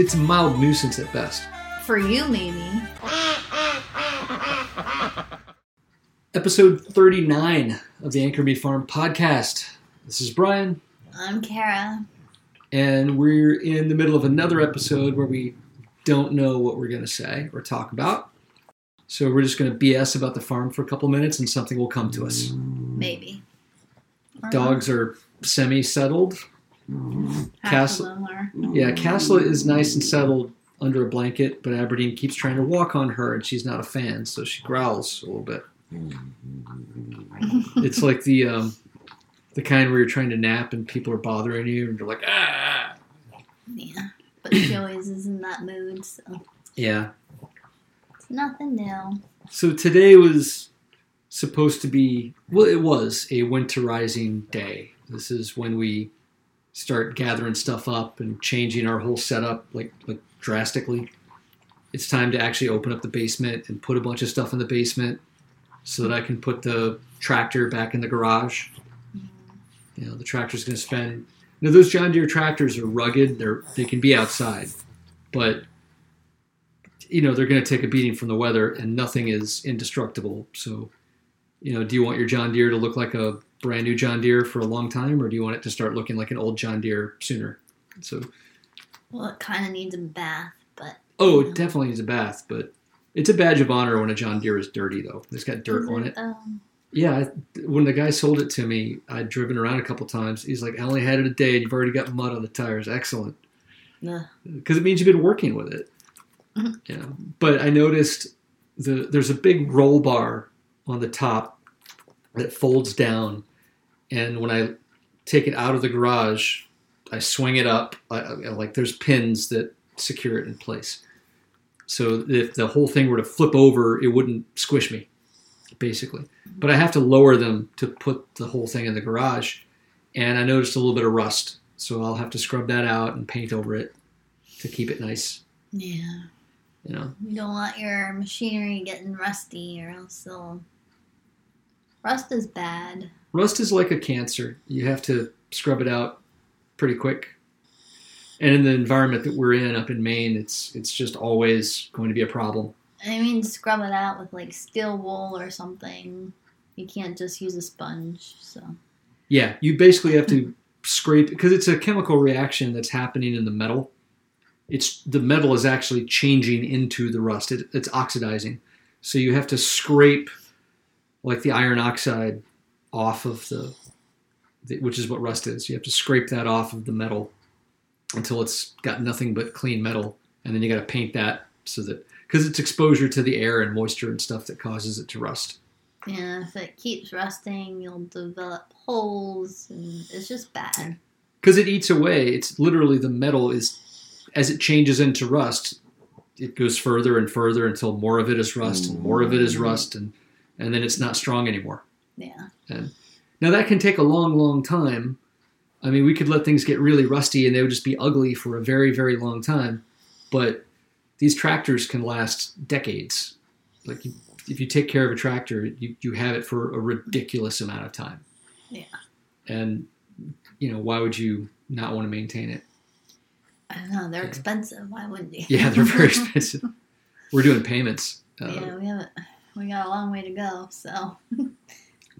it's a mild nuisance at best. For you, maybe. Episode 39 of the Anchor Me Farm podcast. This is Brian, I'm Kara. and we're in the middle of another episode where we don't know what we're going to say or talk about. So we're just going to BS about the farm for a couple minutes and something will come to us. Maybe. Dogs are semi settled. Castle- of them are. Yeah, Castle is nice and settled under a blanket, but Aberdeen keeps trying to walk on her and she's not a fan, so she growls a little bit. It's like the um, the kind where you're trying to nap and people are bothering you and you're like, ah. Yeah. But she always is in that mood, so Yeah. it's nothing new. So today was supposed to be well, it was a winterizing day. This is when we start gathering stuff up and changing our whole setup like like drastically. It's time to actually open up the basement and put a bunch of stuff in the basement so that I can put the tractor back in the garage. You know, the tractor's going to spend. Know, those John Deere tractors are rugged. They're they can be outside, but you know they're going to take a beating from the weather, and nothing is indestructible. So, you know, do you want your John Deere to look like a brand new John Deere for a long time, or do you want it to start looking like an old John Deere sooner? So, Well, it kind of needs a bath, but. oh, it definitely needs a bath, but it's a badge of honor when a John Deere is dirty, though. It's got dirt on it. Yeah, I- when the guy sold it to me, I'd driven around a couple times. He's like, "I only had it a day, and you've already got mud on the tires. Excellent." Because it means you've been working with it. Mhm. You but I noticed the there's a big roll bar on the top that folds down, and when I take it out of the garage, I swing it up. I, I- like there's pins that secure it in place. So if the whole thing were to flip over, it wouldn't squish me, basically. But I have to lower them to put the whole thing in the garage, and I noticed a little bit of rust. So I'll have to scrub that out and paint over it to keep it nice. Yeah. You know, You don't want your machinery getting rusty, or else they'll. Rust is bad. Rust is like a cancer. You have to scrub it out pretty quick. And in the environment that we're in up in Maine, it's it's just always going to be a problem. I mean, scrub it out with like steel wool or something. You can't just use a sponge, so. Yeah, you basically have to scrape because it's a chemical reaction that's happening in the metal. It's the metal is actually changing into the rust. It, it's oxidizing, so you have to scrape like the iron oxide off of the, the, which is what rust is. You have to scrape that off of the metal until it's got nothing but clean metal, and then you got to paint that so that because it's exposure to the air and moisture and stuff that causes it to rust. Yeah, if it keeps rusting, you'll develop holes, and it's just bad. because it eats away. It's literally the metal is as it changes into rust, it goes further and further until more of it is rust and more of it is mm. rust and and then it's not strong anymore. Yeah. And Now that can take a long, long time. I mean, we could let things get really rusty and they would just be ugly for a very, very long time. But these tractors can last decades. Like you, if you take care of a tractor, you, you have it for a ridiculous amount of time. Yeah. And you know, why would you not want to maintain it? I don't know. They're Yeah. expensive. Why wouldn't you? Yeah, they're very expensive. We're doing payments. Uh, yeah, we haven't. We got a long way to go. So.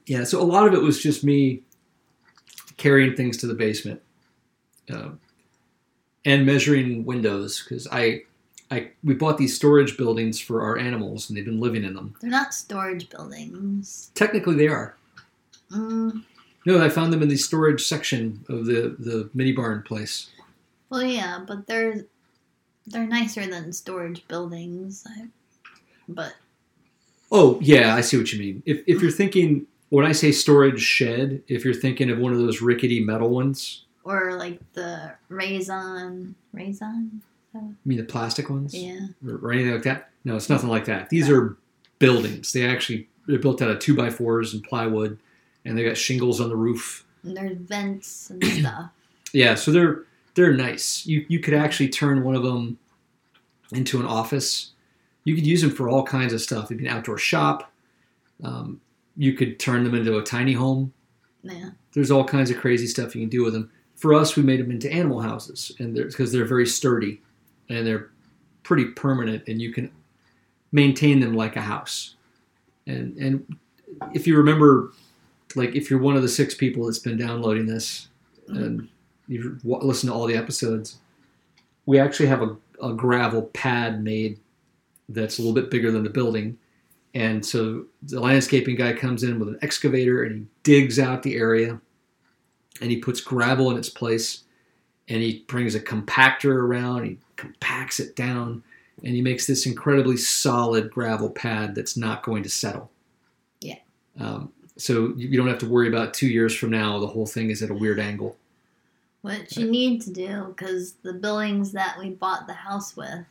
yeah, so a lot of it was just me carrying things to the basement uh, and measuring windows because I, I, we bought these storage buildings for our animals and they've been living in them. They're not storage buildings. Technically, they are. Mm, No, I found them in the storage section of the the mini barn place. well, yeah, but they're they're nicer than storage buildings. I, but Oh yeah, I see what you mean. If if you're thinking when I say storage shed, if you're thinking of one of those rickety metal ones, or like the resin, resin. you mean the plastic ones? Yeah. or, or anything like that. No, it's nothing like that. These are buildings. They actually they're built out of two by fours and plywood, and they got shingles on the roof. And there's vents and stuff. Yeah, so they're they're nice. You you could actually turn one of them into an office. You could use them for all kinds of stuff. It'd be an outdoor shop. Um, you could turn them into a tiny home. Yeah. There's all kinds of crazy stuff you can do with them. For us, we made them into animal houses, and because they're, very sturdy, and they're pretty permanent, and you can maintain them like a house. And and if you remember, like if you're one of the six people that's been downloading this, mm-hmm. and you've listened to all the episodes, we actually have a, a gravel pad made that's a little bit bigger than the building. And so the landscaping guy comes in with an excavator and he digs out the area and he puts gravel in its place and he brings a compactor around, he compacts it down, and he makes this incredibly solid gravel pad that's not going to settle. Yeah. Um, so you you don't have to worry about two years from now the whole thing is at a weird angle. What you need to do, because the buildings that we bought the house with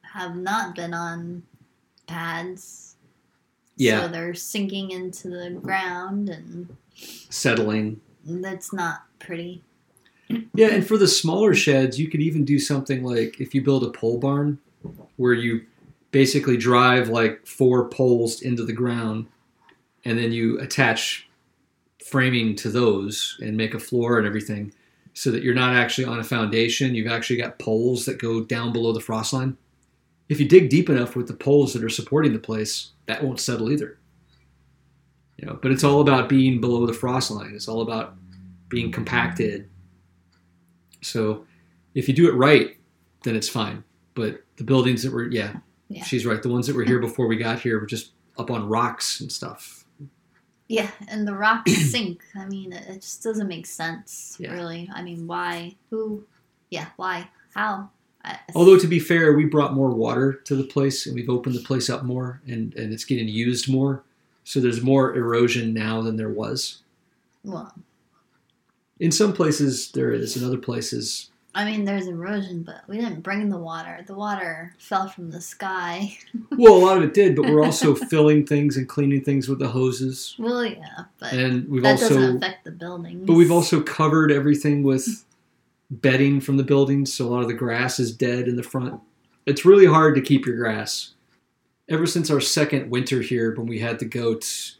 have not been on pads. Yeah. So they're sinking into the ground, and Settling. that's not pretty. Yeah, and for the smaller sheds, you could even do something like if you build a pole barn where you basically drive like four poles into the ground and then you attach framing to those and make a floor and everything so that you're not actually on a foundation. You've actually got poles that go down below the frost line. If you dig deep enough with the poles that are supporting the place, that won't settle either. You know, but it's all about being below the frost line. It's all about being compacted so if you do it right, then it's fine. But the buildings that were, yeah, Yeah. she's right. The ones that were here before we got here were just up on rocks and stuff. Yeah, and the rocks sink. I mean, it, just doesn't make sense, Yeah. really. I mean, why? Who? Yeah, why? How? Although to be fair, we brought more water to the place and we've opened the place up more and, and it's getting used more. So there's more erosion now than there was. well, In some places there is, in other places, I mean, there's erosion, but we didn't bring the water. The water fell from the sky. well, a lot of it did, but we're also filling things and cleaning things with the hoses. Well, yeah, but And we've that also doesn't affect the buildings. But we've also covered everything with bedding from the buildings, so a lot of the grass is dead in the front. It's really hard to keep your grass. Ever since our second winter here, when we had the goats,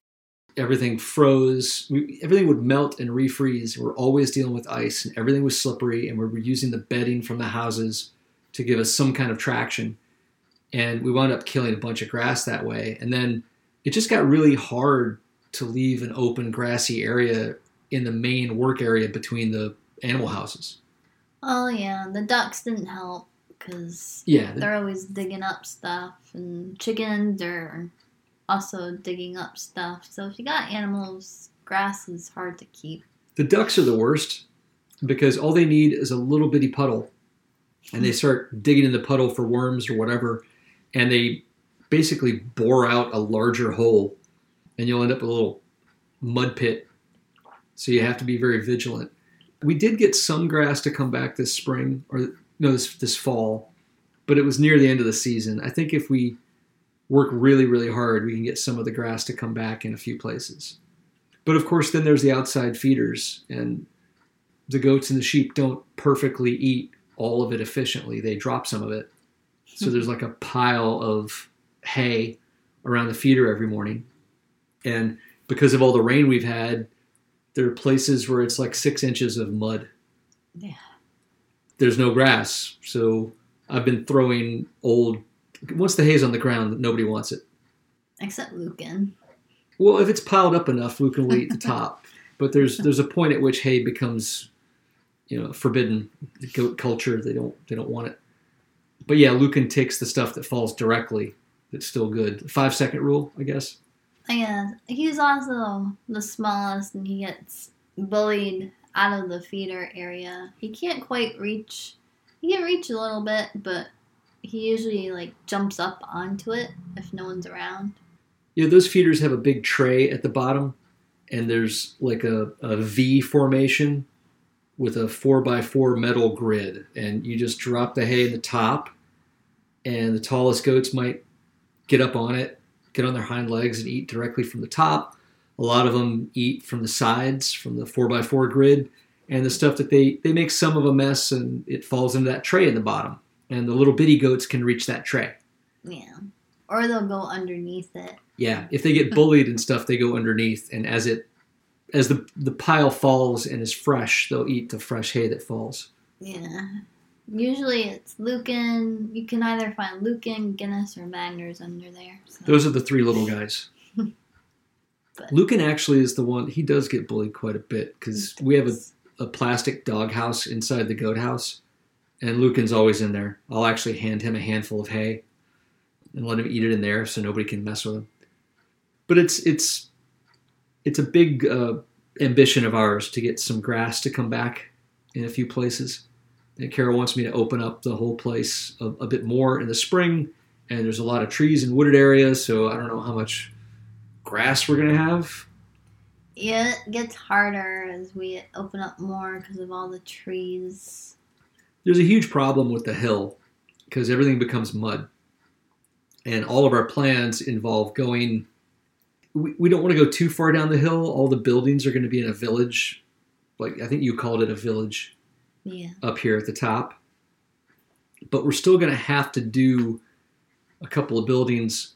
everything froze. We, everything would melt and refreeze. We're always dealing with ice, and everything was slippery. And we were using the bedding from the houses to give us some kind of traction. And we wound up killing a bunch of grass that way. And then it just got really hard to leave an open grassy area in the main work area between the animal houses. Oh yeah, the ducks didn't help because Yeah, the, they're always digging up stuff, and chickens are also digging up stuff. So if you got animals, grass is hard to keep. the ducks are the worst because all they need is a little bitty puddle, and they start digging in the puddle for worms or whatever, and they basically bore out a larger hole, and you'll end up with a little mud pit. So you have to be very vigilant. We did get some grass to come back this spring, or no, this this fall, but it was near the end of the season. I think if we work really, really hard, we can get some of the grass to come back in a few places. But of course, then there's the outside feeders, and the goats and the sheep don't perfectly eat all of it efficiently. They drop some of it. So hmm. there's like a pile of hay around the feeder every morning. And because of all the rain we've had, there are places where it's like six inches of mud. Yeah. There's no grass. So I've been throwing old, once the hay's on the ground, nobody wants it. Except Lucan. Well, if it's piled up enough, Luke will eat the top. But there's there's a point at which hay becomes, you know, forbidden. The goat culture they don't they don't want it. But yeah, Lucan takes the stuff that falls directly. That's still good. Five second rule, I guess. Guess he's also the smallest, and he gets bullied out of the feeder area. He can't quite reach. He can reach a little bit, but he usually like jumps up onto it if no one's around. Yeah, those feeders have a big tray at the bottom, and there's like a, a V formation with a four by four metal grid, and you just drop the hay in the top, and the tallest goats might get up on it, get on their hind legs, and eat directly from the top. A lot of them eat from the sides, from the four by four grid, and the stuff that they they make some of a mess, and it falls into that tray in the bottom, and the little bitty goats can reach that tray. Yeah, or they'll go underneath it. Yeah, if they get bullied and stuff, they go underneath, and as it as the the pile falls and is fresh, they'll eat the fresh hay that falls. Yeah, Usually it's Lucan. You can either find Lucan, Guinness, or Magners under there. So. Those are the three little guys. But- Lucan actually is the one. He does get bullied quite a bit because we have a, a plastic dog house inside the goat house, and Lucan's always in there. I'll actually hand him a handful of hay and let him eat it in there, so nobody can mess with him. But it's it's it's a big uh, ambition of ours to get some grass to come back in a few places. And Carol wants me to open up the whole place a, a bit more in the spring, and there's a lot of trees and wooded areas, so I don't know how much grass we're gonna have. Yeah, it gets harder as we open up more because of all the trees. There's a huge problem with the hill because everything becomes mud, and all of our plans involve going. We, we don't want to go too far down the hill. All the buildings are going to be in a village, like I think you called it a village Yeah. up here at the top. But we're still going to have to do a couple of buildings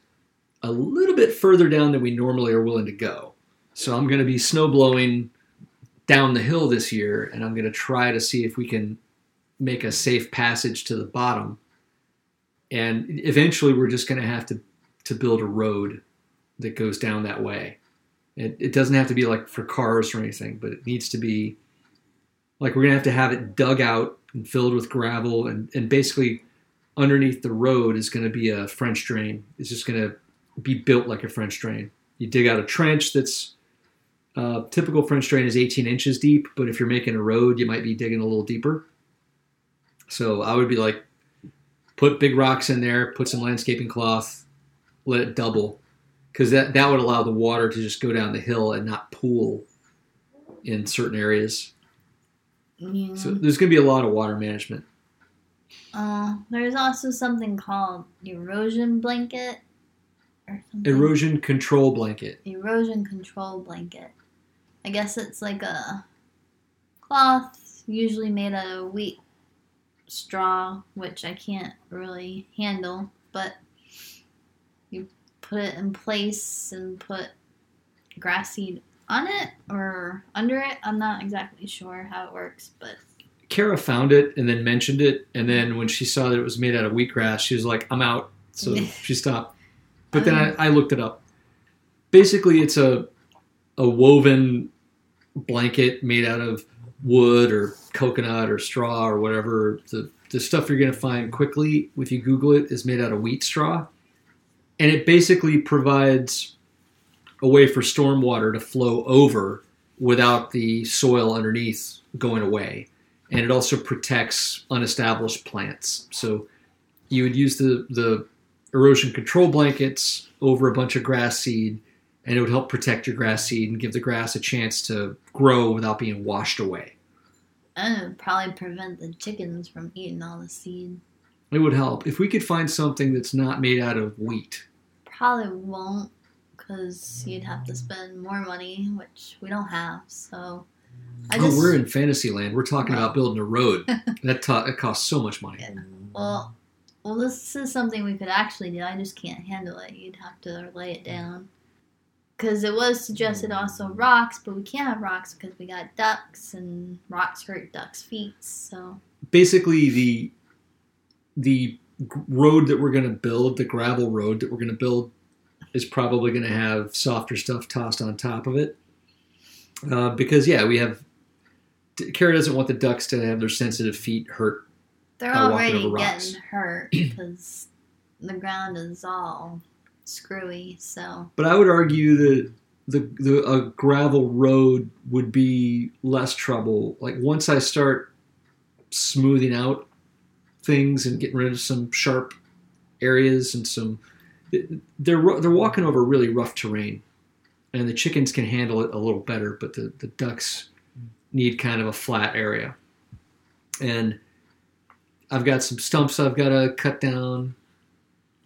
a little bit further down than we normally are willing to go. So I'm going to be snow blowing down the hill this year, and I'm going to try to see if we can make a safe passage to the bottom. And eventually, we're just going to have to to build a road that goes down that way. It, it doesn't have to be like for cars or anything, but it needs to be like we're gonna have to have it dug out and filled with gravel and, and basically underneath the road is gonna be a French drain. It's just gonna be built like a French drain. You dig out a trench that's uh, typical French drain is 18 inches deep, but if you're making a road, you might be digging a little deeper. So I would be like, put big rocks in there, put some landscaping cloth, let it double, because that that would allow the water to just go down the hill and not pool in certain areas. Yeah. So there's going to be a lot of water management. Uh, there's also something called erosion blanket or something. Erosion control blanket. erosion control blanket. I guess it's like a cloth, usually made out of wheat straw, which I can't really handle, but you put it in place and put grass seed on it or under it. I'm not exactly sure how it works, but Kara found it and then mentioned it, and then when she saw that it was made out of wheatgrass, she was like, "I'm out." So she stopped. But then um, I, I looked it up. Basically, it's a a woven blanket made out of wood or coconut or straw or whatever. The the stuff you're going to find quickly if you Google it is made out of wheat straw, and it basically provides a way for stormwater to flow over without the soil underneath going away and it also protects unestablished plants. So you would use the, the erosion control blankets over a bunch of grass seed, and it would help protect your grass seed and give the grass a chance to grow without being washed away. and it would probably prevent the chickens from eating all the seed. It would help if we could find something that's not made out of wheat. Probably won't, because you'd have to spend more money, which we don't have. So I oh, just we're in Fantasyland. We're talking about building a road. that ta- costs so much money. well, well, this is something we could actually do. I just can't handle it. You'd have to lay it down. Because it was suggested also rocks, but we can't have rocks because we got ducks, and rocks hurt ducks' feet. So basically the the road that we're going to build, the gravel road that we're going to build, is probably going to have softer stuff tossed on top of it. Uh, because yeah, we have. Kara doesn't want the ducks to have their sensitive feet hurt. they're already getting hurt because the ground is all screwy. So But I would argue that the the a gravel road would be less trouble. Like once I start smoothing out things and getting rid of some sharp areas and some they're they're walking over really rough terrain, and the chickens can handle it a little better, but the the ducks need kind of a flat area, and I've got some stumps I've got to cut down.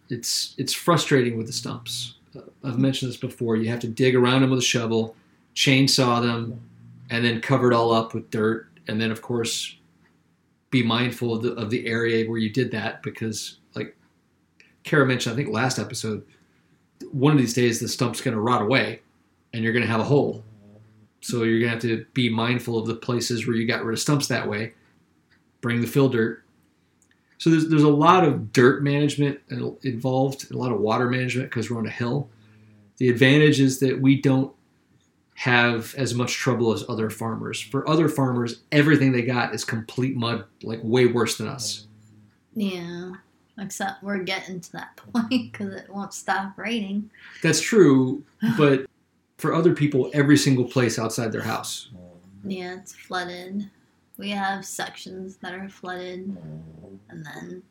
It's it's frustrating with the stumps. Uh, I've mentioned this before. You have to dig around them with a shovel, chainsaw them, and then cover it all up with dirt, and then of course be mindful of the, of the area where you did that because Kara mentioned, I think last episode, one of these days the stump's going to rot away, and you're going to have a hole. So you're going to have to be mindful of the places where you got rid of stumps that way. Bring the fill dirt, So there's there's a lot of dirt management involved, a lot of water management because we're on a hill. The advantage is that we don't have as much trouble as other farmers. For other farmers, everything they got is complete mud, like way worse than us. Yeah. Except we're getting to that point because it won't stop raining. That's true, but for other people, every single place outside their house. Yeah, it's flooded. We have sections that are flooded, and then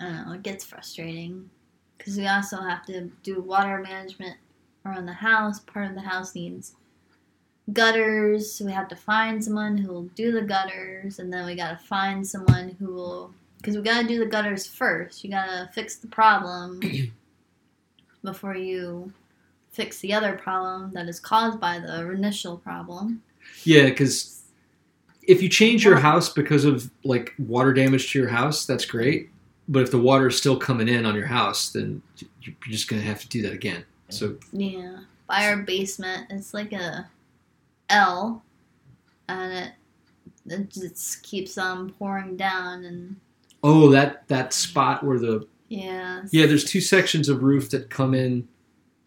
I don't know. It gets frustrating because we also have to do water management around the house. Part of the house needs gutters. So we have to find someone who will do the gutters, and then we got to find someone who will because we got to do the gutters first. You got to fix the problem before you fix the other problem that is caused by the initial problem. Yeah, because if you change your house because of like water damage to your house, that's great. But if the water is still coming in on your house, then you're just gonna have to do that again. So yeah, by our basement, it's like a L, and it it just keeps on pouring down and. Oh, that that spot where the yeah yeah, there's two sections of roof that come in,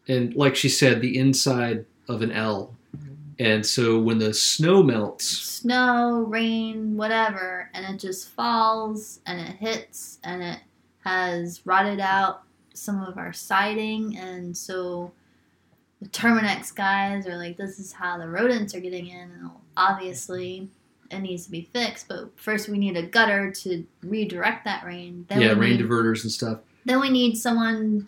and like she said, the inside of an L, and so when the snow melts, snow, rain, whatever, and it just falls and it hits and it has rotted out some of our siding, and so the Terminix guys are like, "This is how the rodents are getting in," and obviously it needs to be fixed. But first, we need a gutter to redirect that rain. Then yeah, rain need, diverters and stuff. Then we need someone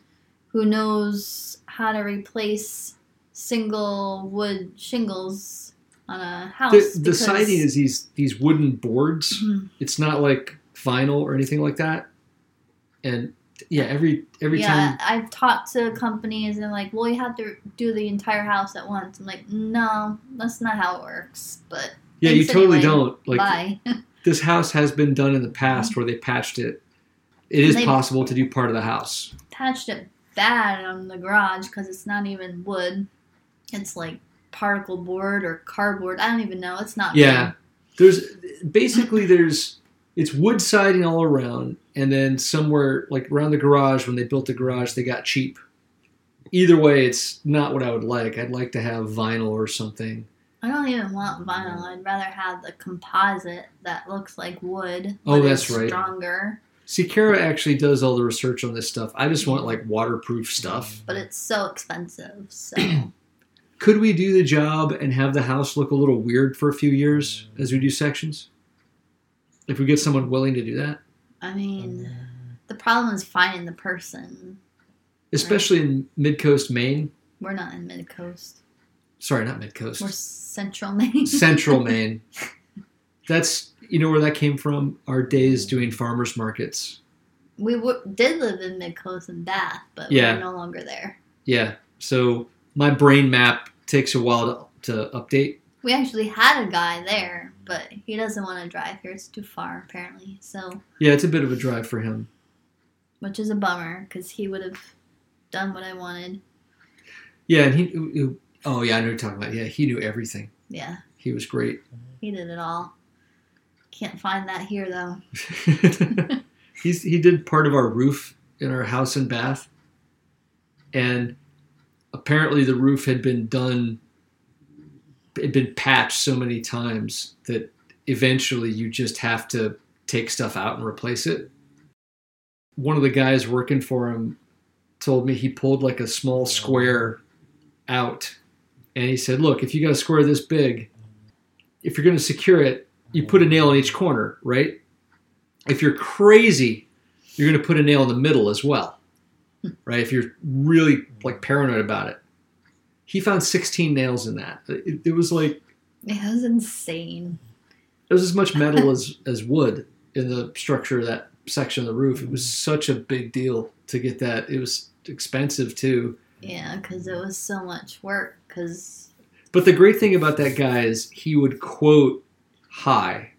who knows how to replace single wood shingles on a house. The, the siding is these these wooden boards. Mm-hmm. It's not like vinyl or anything like that. And yeah, every every yeah, time. I've talked to companies and like, "Well, you have to do the entire house at once." I'm like, "No, that's not how it works." But yeah, you totally don't. Like this house has been done in the past where they patched it. It is possible to do part of the house. Patched it bad on the garage because it's not even wood. It's like particle board or cardboard. I don't even know. It's not. Yeah, there's basically there's it's wood siding all around, and then somewhere like around the garage when they built the garage, they got cheap. Either way, it's not what I would like. I'd like to have vinyl or something. I don't even want mm-hmm. vinyl. I'd rather have the composite that looks like wood. Oh, that's right. Stronger. See, Kara actually does all the research on this stuff. I just want like waterproof stuff. But it's so expensive. So could we do the job and have the house look a little weird for a few years as we do sections? If we get someone willing to do that? I mean, um, the problem is finding the person. Especially right? in mid coast Maine. We're not in mid coast. Sorry, not mid coast. We're central Maine. central Maine. That's, you know where that came from? Our days doing farmers markets. We w- did live in mid coast and Bath, but yeah. we're no longer there. Yeah. So my brain map takes a while to, to update. We actually had a guy there, but he doesn't want to drive here. It's too far, apparently. So yeah, it's a bit of a drive for him, which is a bummer because he would have done what I wanted. Yeah, and he. Oh yeah, I know you're talking about. Yeah, he knew everything. Yeah, he was great. He did it all. Can't find that here though. He's he did part of our roof in our house in Bath, and apparently the roof had been done it had been patched so many times that eventually you just have to take stuff out and replace it. One of the guys working for him told me he pulled like a small square out and he said, Look, if you got a square this big, if you're going to secure it, you put a nail in each corner, right? If you're crazy, you're going to put a nail in the middle as well right? If you're really like paranoid about it. He found 16 nails in that. It, it was like it was insane. It was as much metal as as wood in the structure of that section of the roof. It was such a big deal to get that. It was expensive too. Yeah, because it was so much work. Because. But the great thing about that guy is he would quote high.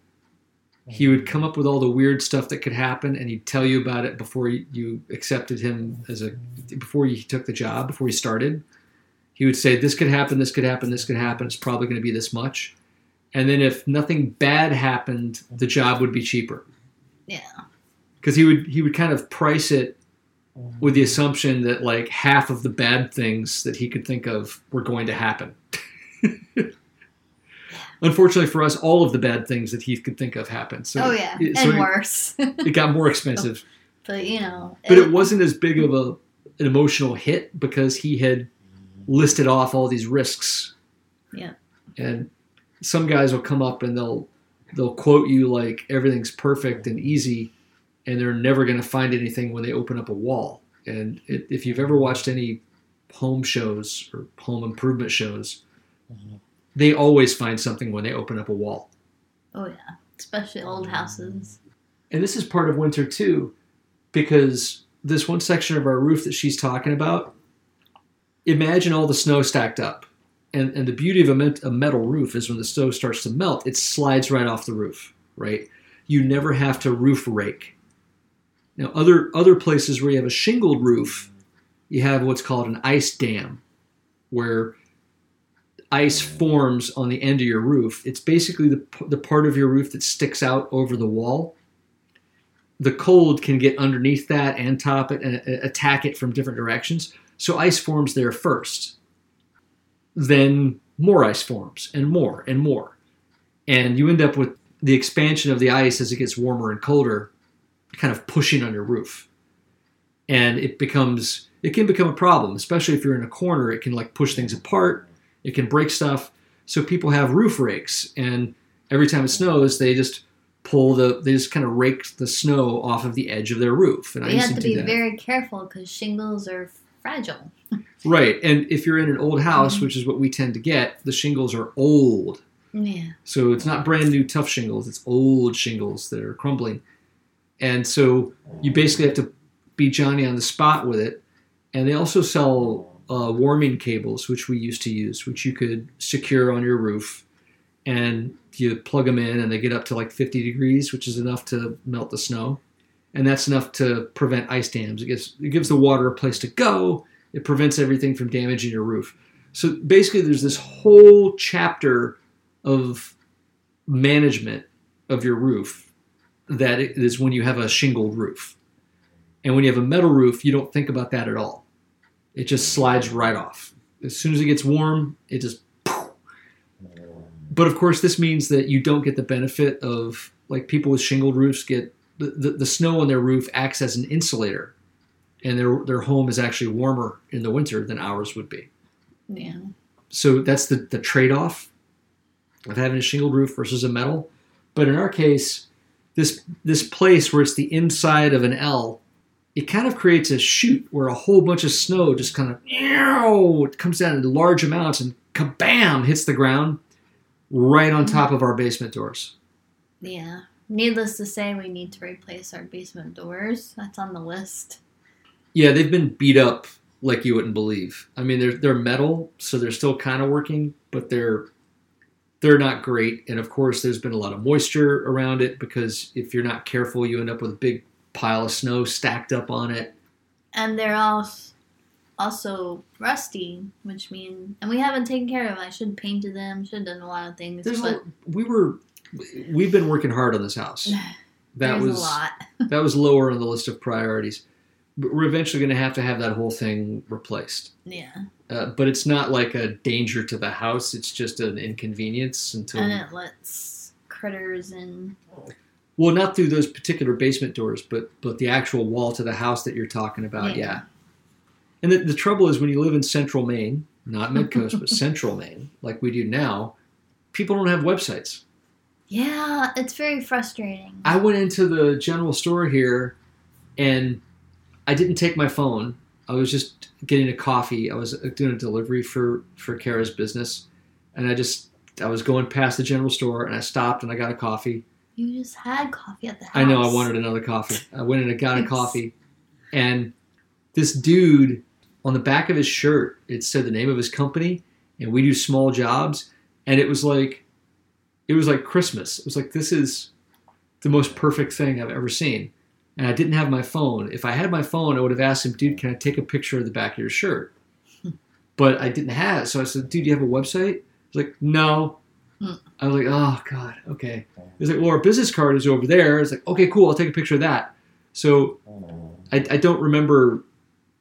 He would come up with all the weird stuff that could happen and he'd tell you about it before you accepted him as a before he took the job before he started. He would say this could happen this could happen this could happen. It's probably going to be this much. And then if nothing bad happened the job would be cheaper. Yeah. Because he would he would kind of price it Mm-hmm. with the assumption that like half of the bad things that he could think of were going to happen. Unfortunately for us, all of the bad things that he could think of happened. So oh yeah, it, and so worse. it got more expensive. but you know, But it wasn't as big of a an emotional hit because he had listed off all these risks. Yeah. And some guys will come up and they'll they'll quote you like everything's perfect and easy, and they're never going to find anything when they open up a wall. And it, if you've ever watched any home shows or home improvement shows, mm-hmm. they always find something when they open up a wall. Oh yeah, especially old mm-hmm. houses. And this is part of winter too, because this one section of our roof that she's talking about, imagine all the snow stacked up. And, and the beauty of a, met- a metal roof is when the snow starts to melt, it slides right off the roof, right? You never have to roof rake. Now, other, other places where you have a shingled roof, you have what's called an ice dam, where ice forms on the end of your roof. It's basically the, the part of your roof that sticks out over the wall the cold can get underneath that and top it and uh, attack it from different directions. So ice forms there first. Then more ice forms and more and more. And you end up with the expansion of the ice as it gets warmer and colder kind of pushing on your roof. And it becomes it can become a problem, especially if you're in a corner, it can like push things apart, it can break stuff. So people have roof rakes and every time it snows, they just pull the they just kind of rake the snow off of the edge of their roof and But i you have to to be that very careful because shingles are fragile. right and if you're in an old house Mhm. which is what we tend to get the shingles are old Yeah. so it's not brand new tough shingles it's old shingles that are crumbling and so you basically have to be johnny on the spot with it. And they also sell uh, warming cables which we used to use which you could secure on your roof. And you plug them in and they get up to like 50 degrees which is enough to melt the snow. And that's enough to prevent ice dams. It gives it gives the water a place to go. It prevents everything from damaging your roof. So basically there's this whole chapter of management of your roof that is when you have a shingled roof. And when you have a metal roof you don't think about that at all. It just slides right off. As soon as it gets warm it just but of course this means that you don't get the benefit of like people with shingled roofs get the, the, the snow on their roof acts as an insulator and their their home is actually warmer in the winter than ours would be. Yeah. so that's the, the trade-off of having a shingled roof versus a metal. But in our case this this place where it's the inside of an l it kind of creates a chute where a whole bunch of snow just kind of it comes down in large amounts and kabam hits the ground right on top of our basement doors Yeah. Needless to say, we need to replace our basement doors. That's on the list. yeah they've been beat up like you wouldn't believe i mean they're they're metal so they're still kind of working but they're they're not great and of course there's been a lot of moisture around it because if you're not careful you end up with a big pile of snow stacked up on it And they're all also rusty, which means, and we haven't taken care of them. I should have painted them, should have done a lot of things. there's but a, we were we've been working hard on this house that was a lot. that was lower on the list of priorities but we're eventually going to have to have that whole thing replaced Yeah. Uh, but it's not like a danger to the house it's just an inconvenience until And it lets critters in. Well, not through those particular basement doors, but but the actual wall to the house that you're talking about. Yeah. Yeah. And the, the trouble is when you live in central Maine, not mid coast, but central Maine, like we do now, people don't have websites. Yeah, it's very frustrating. I went into the general store here and I didn't take my phone. I was just getting a coffee. I was uh, doing a delivery for for Kara's business, and I just I was going past the general store and I stopped and I got a coffee. you just had coffee at the house. I know I wanted another coffee. I went in and got a coffee, and this dude on the back of his shirt it said the name of his company, and we do small jobs, and it was like, it was like Christmas. It was like this is the most perfect thing I've ever seen, and I didn't have my phone. If I had my phone, I would have asked him, dude, can I take a picture of the back of your shirt? But I didn't have it, so I said, dude, do you have a website? He's like, no. Hmm. I was like, oh god, okay. He's like, well, our business card is over there. It's like, okay, cool. I'll take a picture of that. So I, I don't remember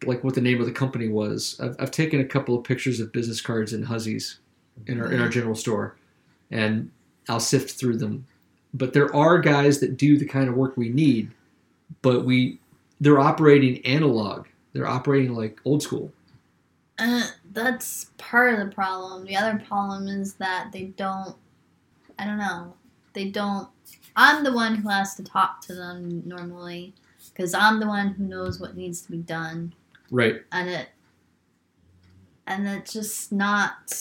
like what the name of the company was. I've, I've taken a couple of pictures of business cards and Huzzies in our in our general store, and I'll sift through them. But there are guys that do the kind of work we need, but we they're operating analog. They're operating like old school. Uh, that's part of the problem. The other problem is that they don't. I don't know. They don't. I'm the one who has to talk to them normally, because I'm the one who knows what needs to be done, Right. and it. And it's just not.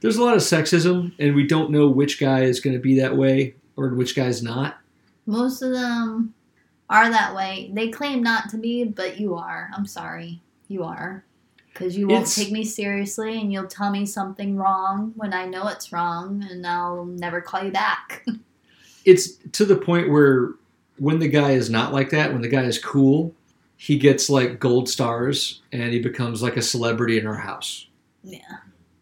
There's a lot of sexism, and we don't know which guy is going to be that way or which guy's not. Most of them are that way. They claim not to be, but you are. I'm sorry. You are. Because you won't It's- take me seriously and you'll tell me something wrong when I know it's wrong and I'll never call you back. It's to the point where when the guy is not like that, when the guy is cool, he gets like gold stars and he becomes like a celebrity in our house. yeah.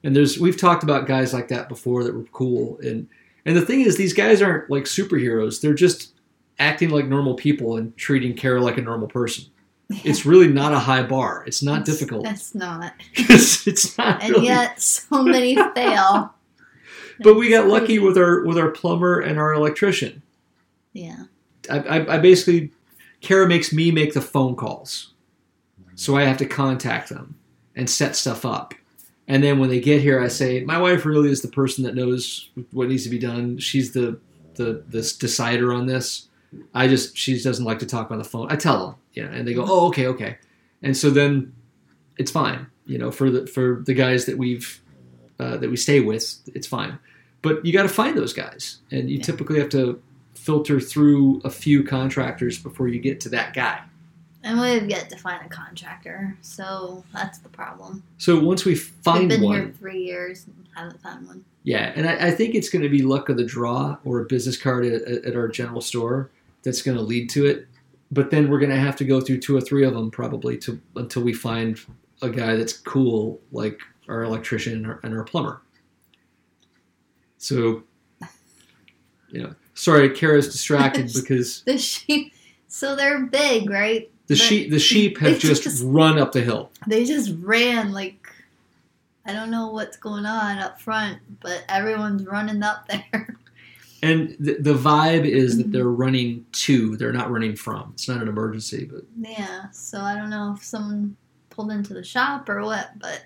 And there's we've talked about guys like that before that were cool and and the thing is these guys aren't like superheroes. They're just acting like normal people and treating Kara like a normal person. It's really not a high bar. It's not It's- difficult. It's not. it's, not And really. yet so many fail. but we got lucky with our with our plumber and our electrician. Yeah. I, I, I basically Kara makes me make the phone calls, so I have to contact them and set stuff up. And then when they get here, I say my wife really is the person that knows what needs to be done. She's the the this decider on this. I just she doesn't like to talk on the phone. I tell them, yeah, and they go, oh okay, okay, and so then it's fine, you know, for the for the guys that we've uh, that we stay with, it's fine. But you got to find those guys, and you Yeah. typically have to filter through a few contractors before you get to that guy. And we've yet to find a contractor, so that's the problem. So once we We've find been one, here three years and haven't found one. yeah, and I, I think it's going to be luck of the draw or a business card at at our general store that's going to lead to it. But then we're going to have to go through two or three of them probably to until we find a guy that's cool like our electrician and our, and our plumber. So, you know, sorry, Kara's distracted because The sheep, so they're big, right? the But sheep the sheep have just just- run up the hill. They just ran like I don't know what's going on up front, but everyone's running up there. And the, the vibe is that Mhm. they're running to, they're not running from. It's not an emergency, but yeah, so I don't know if someone pulled into the shop or what, but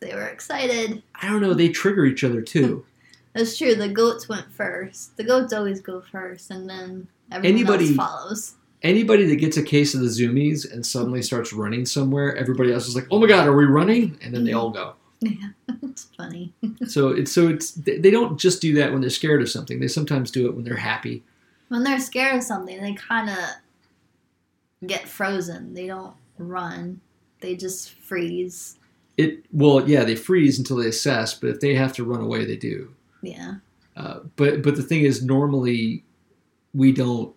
they were excited. I don't know. They trigger each other too. That's true. The goats went first. The goats always go first, and then everyone Anybody- else follows. Anybody that gets a case of the zoomies and suddenly starts running somewhere, everybody else is like, "Oh my god, are we running?" And then they all go. Yeah, it's funny. So it's so it's they don't just do that when they're scared of something. They sometimes do it when they're happy. When they're scared of something, they kind of get frozen. They don't run. They just freeze. It well, yeah, they freeze until they assess, but if they have to run away, they do. Yeah. Uh, but but the thing is, normally we don't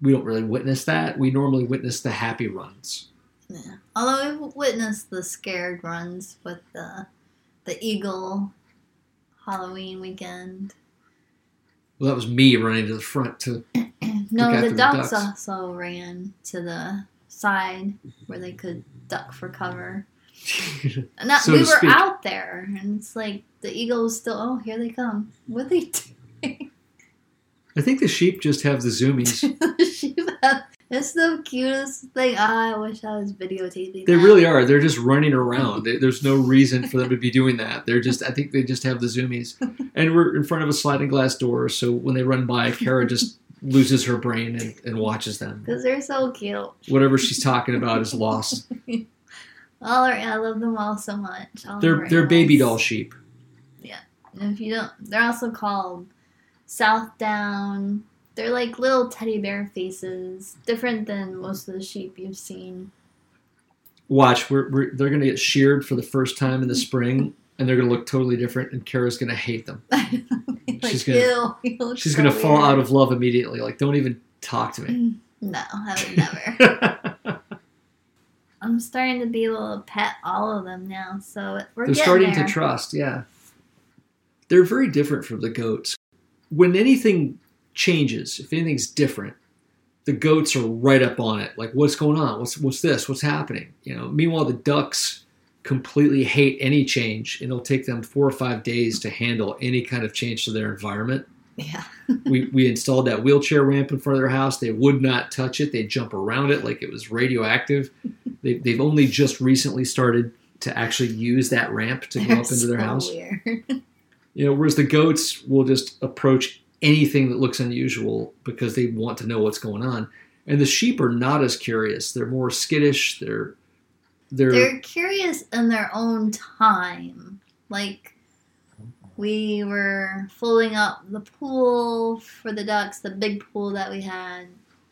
we don't really witness that. We normally witness the happy runs. Yeah. Although we've witnessed the scared runs with the the eagle Halloween weekend. Well, that was me running to the front to. no, the the ducks, ducks. also ran to the side where they could duck for cover. And that, So we were speak. out there, and it's like the eagle was still. Oh, here they come! What are they doing? I think the sheep just have the zoomies. Sheep have- it's the cutest thing. Ah, I wish I was videotaping. They that. really are. They're just running around. There's no reason for them to be doing that. They're just. I think they just have the zoomies, and we're in front of a sliding glass door. So when they run by, Kara just loses her brain and, and watches them. because they're so cute. Whatever she's talking about is lost. All right, I love them all so much. All They're they're baby doll sheep. And if you don't, they're also called Southdown. They're like little teddy bear faces, different than most of the sheep you've seen. Watch, we're, we're they're gonna get sheared for the first time in the spring, and they're gonna look totally different. And Kara's gonna hate them. like, She's gonna- ew, She's so gonna fall out of love immediately. Like, don't even talk to me. Mm, no, I would never. I'm starting to be able to pet all of them now, so we're They're starting there. to trust, yeah. They're very different from the goats. When anything changes, if anything's different, the goats are right up on it. Like, what's going on? What's what's this? What's happening? You know. Meanwhile, the ducks completely hate any change, and it'll take them four or five days to handle any kind of change to their environment. Yeah. we, we installed that wheelchair ramp in front of their house. They would not touch it. They jump around it like it was radioactive. They, they've only just recently started to actually use that ramp to go They're up into their so house. Weird. You know, whereas the goats will just approach anything that looks unusual because they want to know what's going on. And the sheep are not as curious. They're more skittish. They're they're, They're curious in their own time. Like we were filling up the pool for the ducks, the big pool that we had,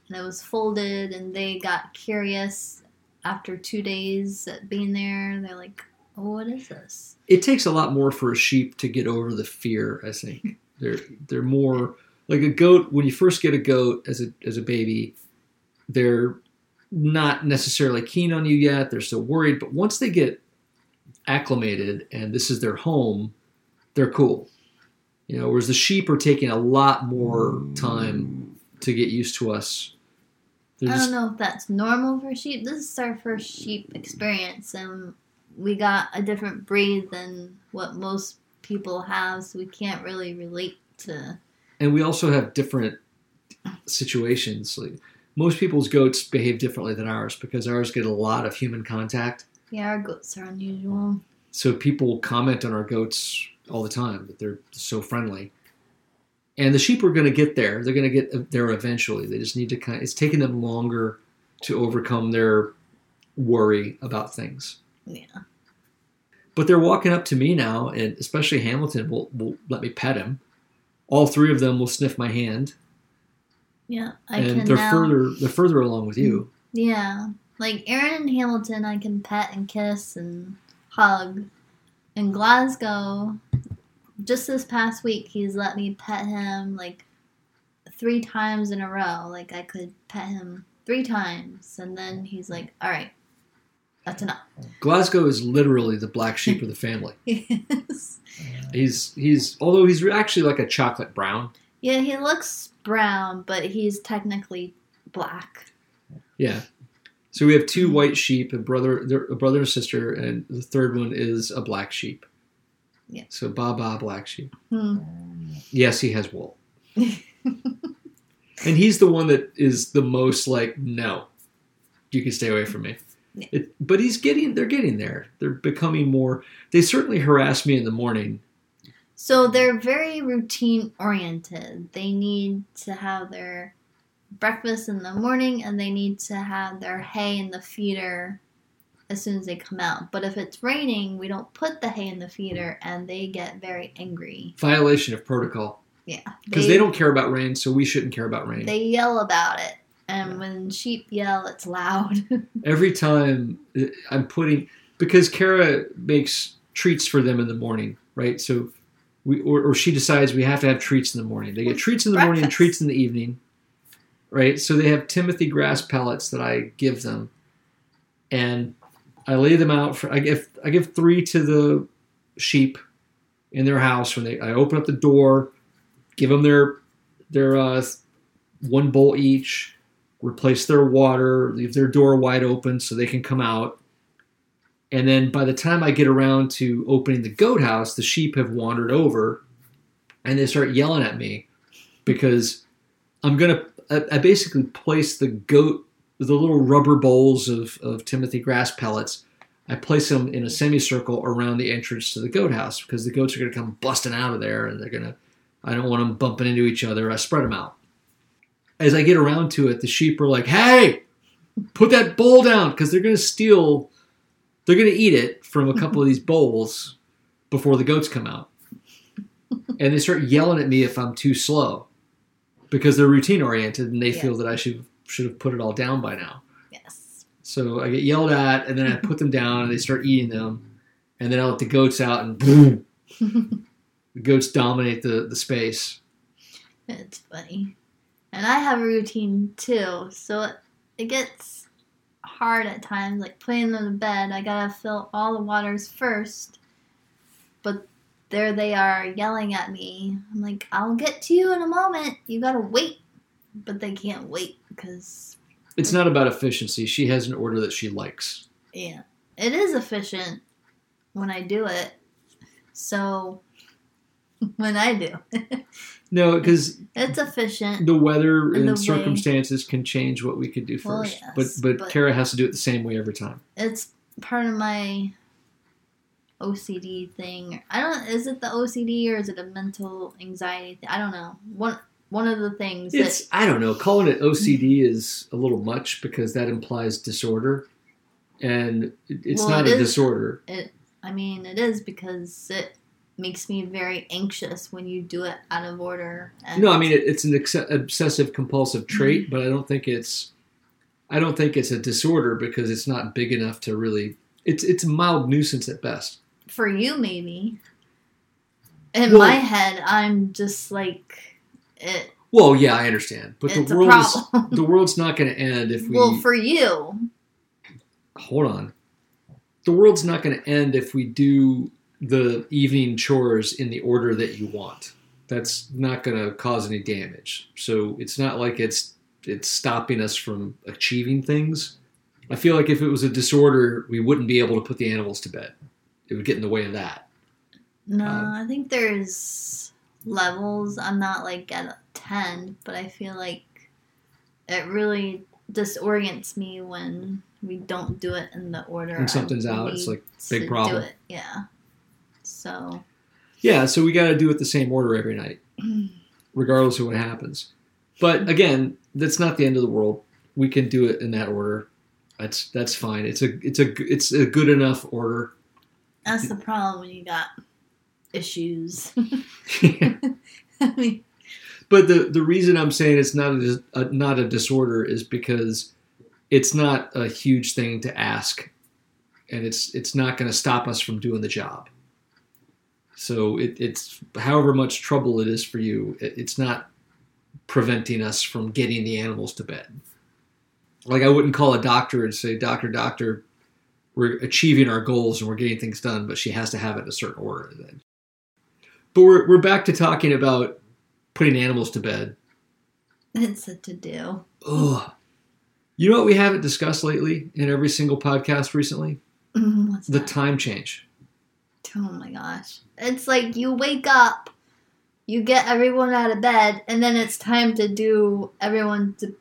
and it was folded and they got curious after two days at being there. They're like, oh, what is this? it takes a lot more for a sheep to get over the fear. I think they're they're more like a goat. When you first get a goat as a as a baby, they're not necessarily keen on you yet. They're still worried, but once they get acclimated and this is their home, they're cool. You know, whereas the sheep are taking a lot more time to get used to us. They're I just- don't know if that's normal for sheep. This is our first sheep experience, and we got a different breed than what most people have, so we can't really relate to. and we also have different situations. Like most people's goats behave differently than ours because ours get a lot of human contact. Yeah, our goats are unusual. So people comment on our goats all the time that they're so friendly. And the sheep are going to get there. They're going to get there eventually. They just need to kind. of, it's taking them longer to overcome their worry about things. Yeah. But they're walking up to me now, and especially Hamilton will, will let me pet him. All three of them will sniff my hand, Yeah, I and can they're now. further they're further along with you. Yeah, like Aaron and Hamilton, I can pet and kiss and hug. In Glasgow, just this past week, he's let me pet him like three times in a row. Like I could pet him three times, and then he's like, "All right, that's enough." Glasgow is literally the black sheep of the family. Yes. He's he's although he's actually like a chocolate brown. yeah, he looks brown, but he's technically black. Yeah. So we have two white sheep, a brother, a brother and sister, and the third one is a black sheep. Yeah. So Baba black sheep. Hmm. Yes, he has wool, and he's the one that is the most like no, you can stay away from me. It, but he's getting they're getting there. They're becoming more. They certainly harass me in the morning. So they're very routine oriented. They need to have their breakfast in the morning and they need to have their hay in the feeder as soon as they come out. But if it's raining, we don't put the hay in the feeder and they get very angry. Violation of protocol Yeah. because they, don't care about rain, so we shouldn't care about rain. They yell about it. And when sheep yell, it's loud. every time uh, I'm putting because Kara makes treats for them in the morning, right? So we or, or she decides we have to have treats in the morning. They get treats in the morning and treats in the evening, right? So they have Timothy grass pellets that I give them, and I lay them out for I give I give three to the sheep in their house when they I open up the door, give them their their uh, one bowl each replace their water, leave their door wide open so they can come out. And then by the time I get around to opening the goat house, the sheep have wandered over and they start yelling at me because I'm going to, I basically place the goat, the little rubber bowls of, of Timothy grass pellets. I place them in a semicircle around the entrance to the goat house because the goats are going to come busting out of there and they're going to, I don't want them bumping into each other. I spread them out as I get around to it, the sheep are like, "Hey, put that bowl down," because they're going to steal. They're going to eat it from a couple of these bowls before the goats come out, and they start yelling at me if I'm too slow, because they're routine oriented and they feel that I should should have put it all down by now. yes. So I get yelled at, and then I put them down, and they start eating them, and then I let the goats out, and boom, the goats dominate the the space. That's funny. And I have a routine too, so it, it gets hard at times, like putting them to bed. I gotta fill all the waters first. But there they are yelling at me. I'm like, I'll get to you in a moment. You gotta wait. but they can't wait because It's not about efficiency. She has an order that she likes. yeah, it is efficient when I do it. So when I do, No, because it's efficient. the weather And the way- circumstances can change what we could do Well, first. yes, but but but- Kara has to do it the same way every time. It's part of my OCD thing. I don't. Is it the OCD or is it a mental anxiety? Thing? I don't know. One one of the things It's that I don't know. Calling it OCD is a little much because that implies disorder, and it's Well, not it a is- disorder. it. I mean, it is because it makes me very anxious when you do it out of order. And No, I mean it, it's an ex- obsessive compulsive Mm-hmm. trait, but I don't think it's I don't think it's a disorder because it's not big enough to really. It's it's a mild nuisance at best. for you, maybe. In Well- my head, I'm just like it. Well, yeah, I understand, but the world is the world's not going to end if we well, for you, hold on. The world's not going to end if we do the evening chores in the order that you want. That's not going to cause any damage. So it's not like it's it's stopping us from achieving things. I feel like if it was a disorder, we wouldn't be able to put the animals to bed. It would get in the way of that. No, Um, I think there's levels. I'm not like at 10, but I feel like it really disorients me when we don't do it in the order. When something's out, it's like big problem. Do it. Yeah. So, Yeah, so we got to do it the same order every night. regardless of what happens. But mm-hmm. again, that's not the end of the world. We can do it in that order. That's that's fine. It's a it's a it's a good enough order. that's the problem when you got issues. I mean, but the the reason I'm saying it's not a, a not a disorder is because it's not a huge thing to ask, and it's it's not going to stop us from doing the job. So it, it's however much trouble it is for you, it, it's not preventing us from getting the animals to bed. Like I wouldn't call a doctor and say, "Doctor, doctor, we're achieving our goals and we're getting things done," but she has to have it in a certain order. Then, but we're we're back to talking about putting animals to bed. it's a to do. Ugh. You know what we haven't discussed lately in every single podcast recently? Mm-hmm, what's The that? time change. Oh my gosh. It's like you wake up, you get everyone out of bed, and then it's time to do everyone to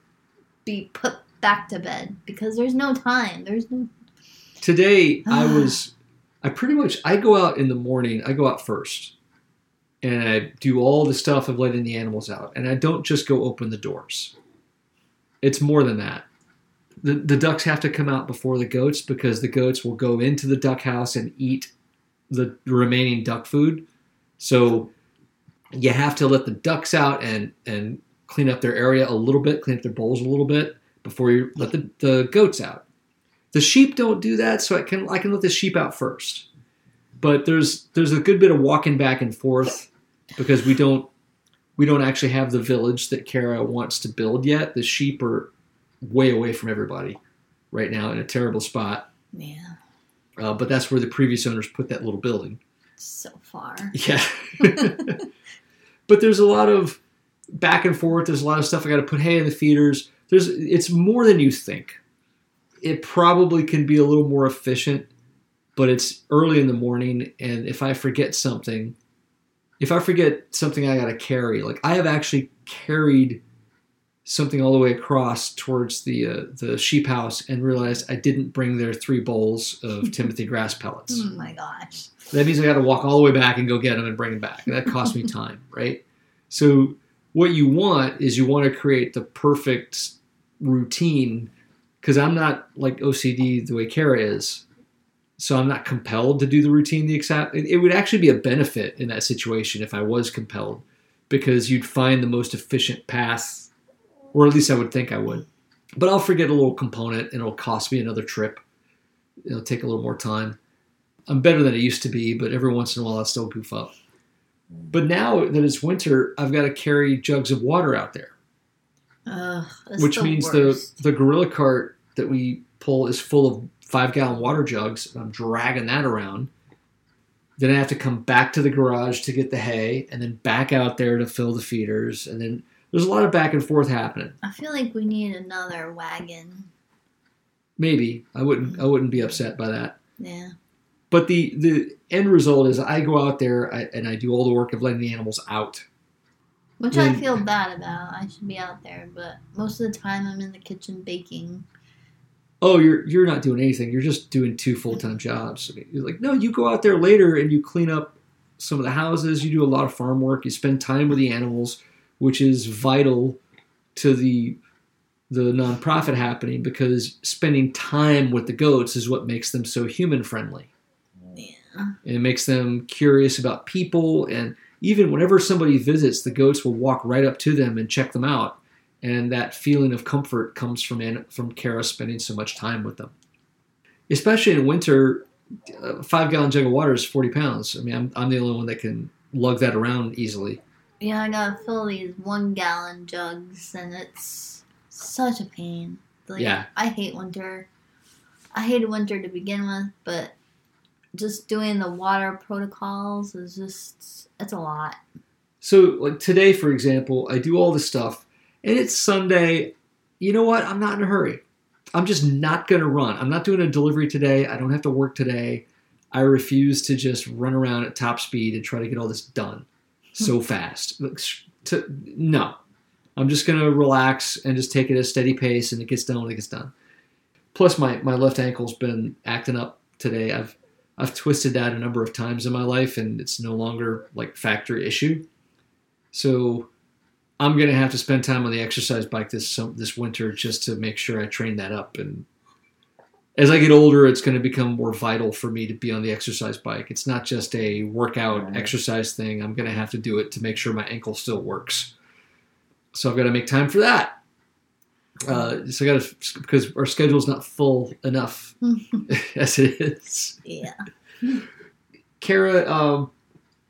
be put back to bed because there's no time. There's no. Today I was I pretty much I go out in the morning, I go out first. And I do all the stuff of letting the animals out. And I don't just go open the doors. It's more than that. The, the ducks have to come out before the goats because the goats will go into the duck house and eat the remaining duck food. So you have to let the ducks out and, and clean up their area a little bit, clean up their bowls a little bit before you let the, the goats out. The sheep don't do that, so I can I can let the sheep out first. But there's there's a good bit of walking back and forth because we don't we don't actually have the village that Kara wants to build yet. The sheep are way away from everybody right now in a terrible spot. Yeah, Uh, but that's where the previous owners put that little building. so far. Yeah. but there's a lot of back and forth. There's a lot of stuff I got to put hay in the feeders. There's it's more than you think. It probably can be a little more efficient, but it's early in the morning, and if I forget something, if I forget something I got to carry, like I have actually carried something all the way across towards the uh, the sheep house and realized I didn't bring their three bowls of Timothy grass pellets. Oh my gosh. That means I got to walk all the way back and go get them and bring them back. And that costs me time, right? So what you want is you want to create the perfect routine because I'm not like OCD the way Kara is. So I'm not compelled to do the routine the exact. It would actually be a benefit in that situation if I was compelled because you'd find the most efficient path, or at least I would think I would. But I'll forget a little component and it'll cost me another trip. It'll take a little more time. I'm better than it used to be, but every once in a while I still goof up. But now that it's winter, I've got to carry jugs of water out there, it's which the means worst. the the gorilla cart that we pull is full of five gallon water jugs. And I'm dragging that around. Then I have to come back to the garage to get the hay, and then back out there to fill the feeders, and then there's a lot of back and forth happening. I feel like we need another wagon. Maybe I wouldn't mm-hmm. I wouldn't be upset by that. Yeah. But the the end result is I go out there I, and I do all the work of letting the animals out. Which I feel bad about. I should be out there, but most of the time I'm in the kitchen baking. Oh, you're you're not doing anything. You're just doing two full time mm-hmm. jobs. You're like, no, you go out there later and you clean up some of the houses. You do a lot of farm work. You spend time with the animals, which is vital to the the nonprofit happening because spending time with the goats is what makes them so human friendly. Yeah. and it makes them curious about people and even whenever somebody visits the goats will walk right up to them and check them out and that feeling of comfort comes from from Kara spending so much time with them especially in winter a five gallon jug of water is 40 pounds i mean I'm, I'm the only one that can lug that around easily Yeah, I gotta fill these one gallon jugs, and it's such a pain. Like, Yeah. I hate winter. I hated winter to begin with, but just doing the water protocols is just, it's a lot. So, like today, for example, I do all this stuff, and it's Sunday. You know what? I'm not in a hurry. I'm just not going to run. I'm not doing a delivery today. I don't have to work today. I refuse to just run around at top speed and try to get all this done so fast. To, no, I'm just to relax and just take it at a steady pace, and it gets done when it gets done. Plus, my, my left ankle's been acting up today. I've I've twisted that a number of times in my life, and it's no longer like factory issue. So I'm gonna have to spend time on the exercise bike this some, this winter just to make sure I train that up. And as I get older, it's going to become more vital for me to be on the exercise bike. It's not just a workout Right. exercise thing. I'm going to have to do it to make sure my ankle still works. So I've got to make time for that. Uh, so I got to because our schedule's not full enough as it is. yeah. Kara um,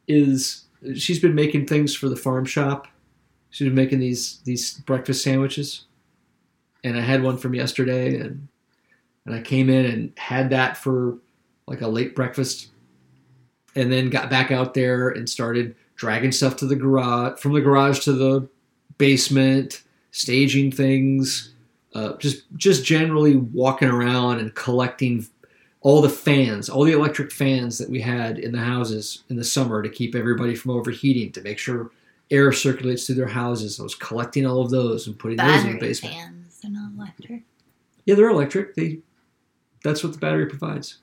is she's been making things for the farm shop. She's been making these these breakfast sandwiches, and I had one from yesterday, and and I came in and had that for like a late breakfast, and then got back out there and started dragging stuff to the garage from the garage to the basement, staging things, uh, just just generally walking around and collecting all the fans, all the electric fans that we had in the houses in the summer to keep everybody from overheating, to make sure air circulates through their houses. I was collecting all of those and putting those in the Battery basement. fans, they're not electric. Yeah, they're electric. They that's what the battery provides.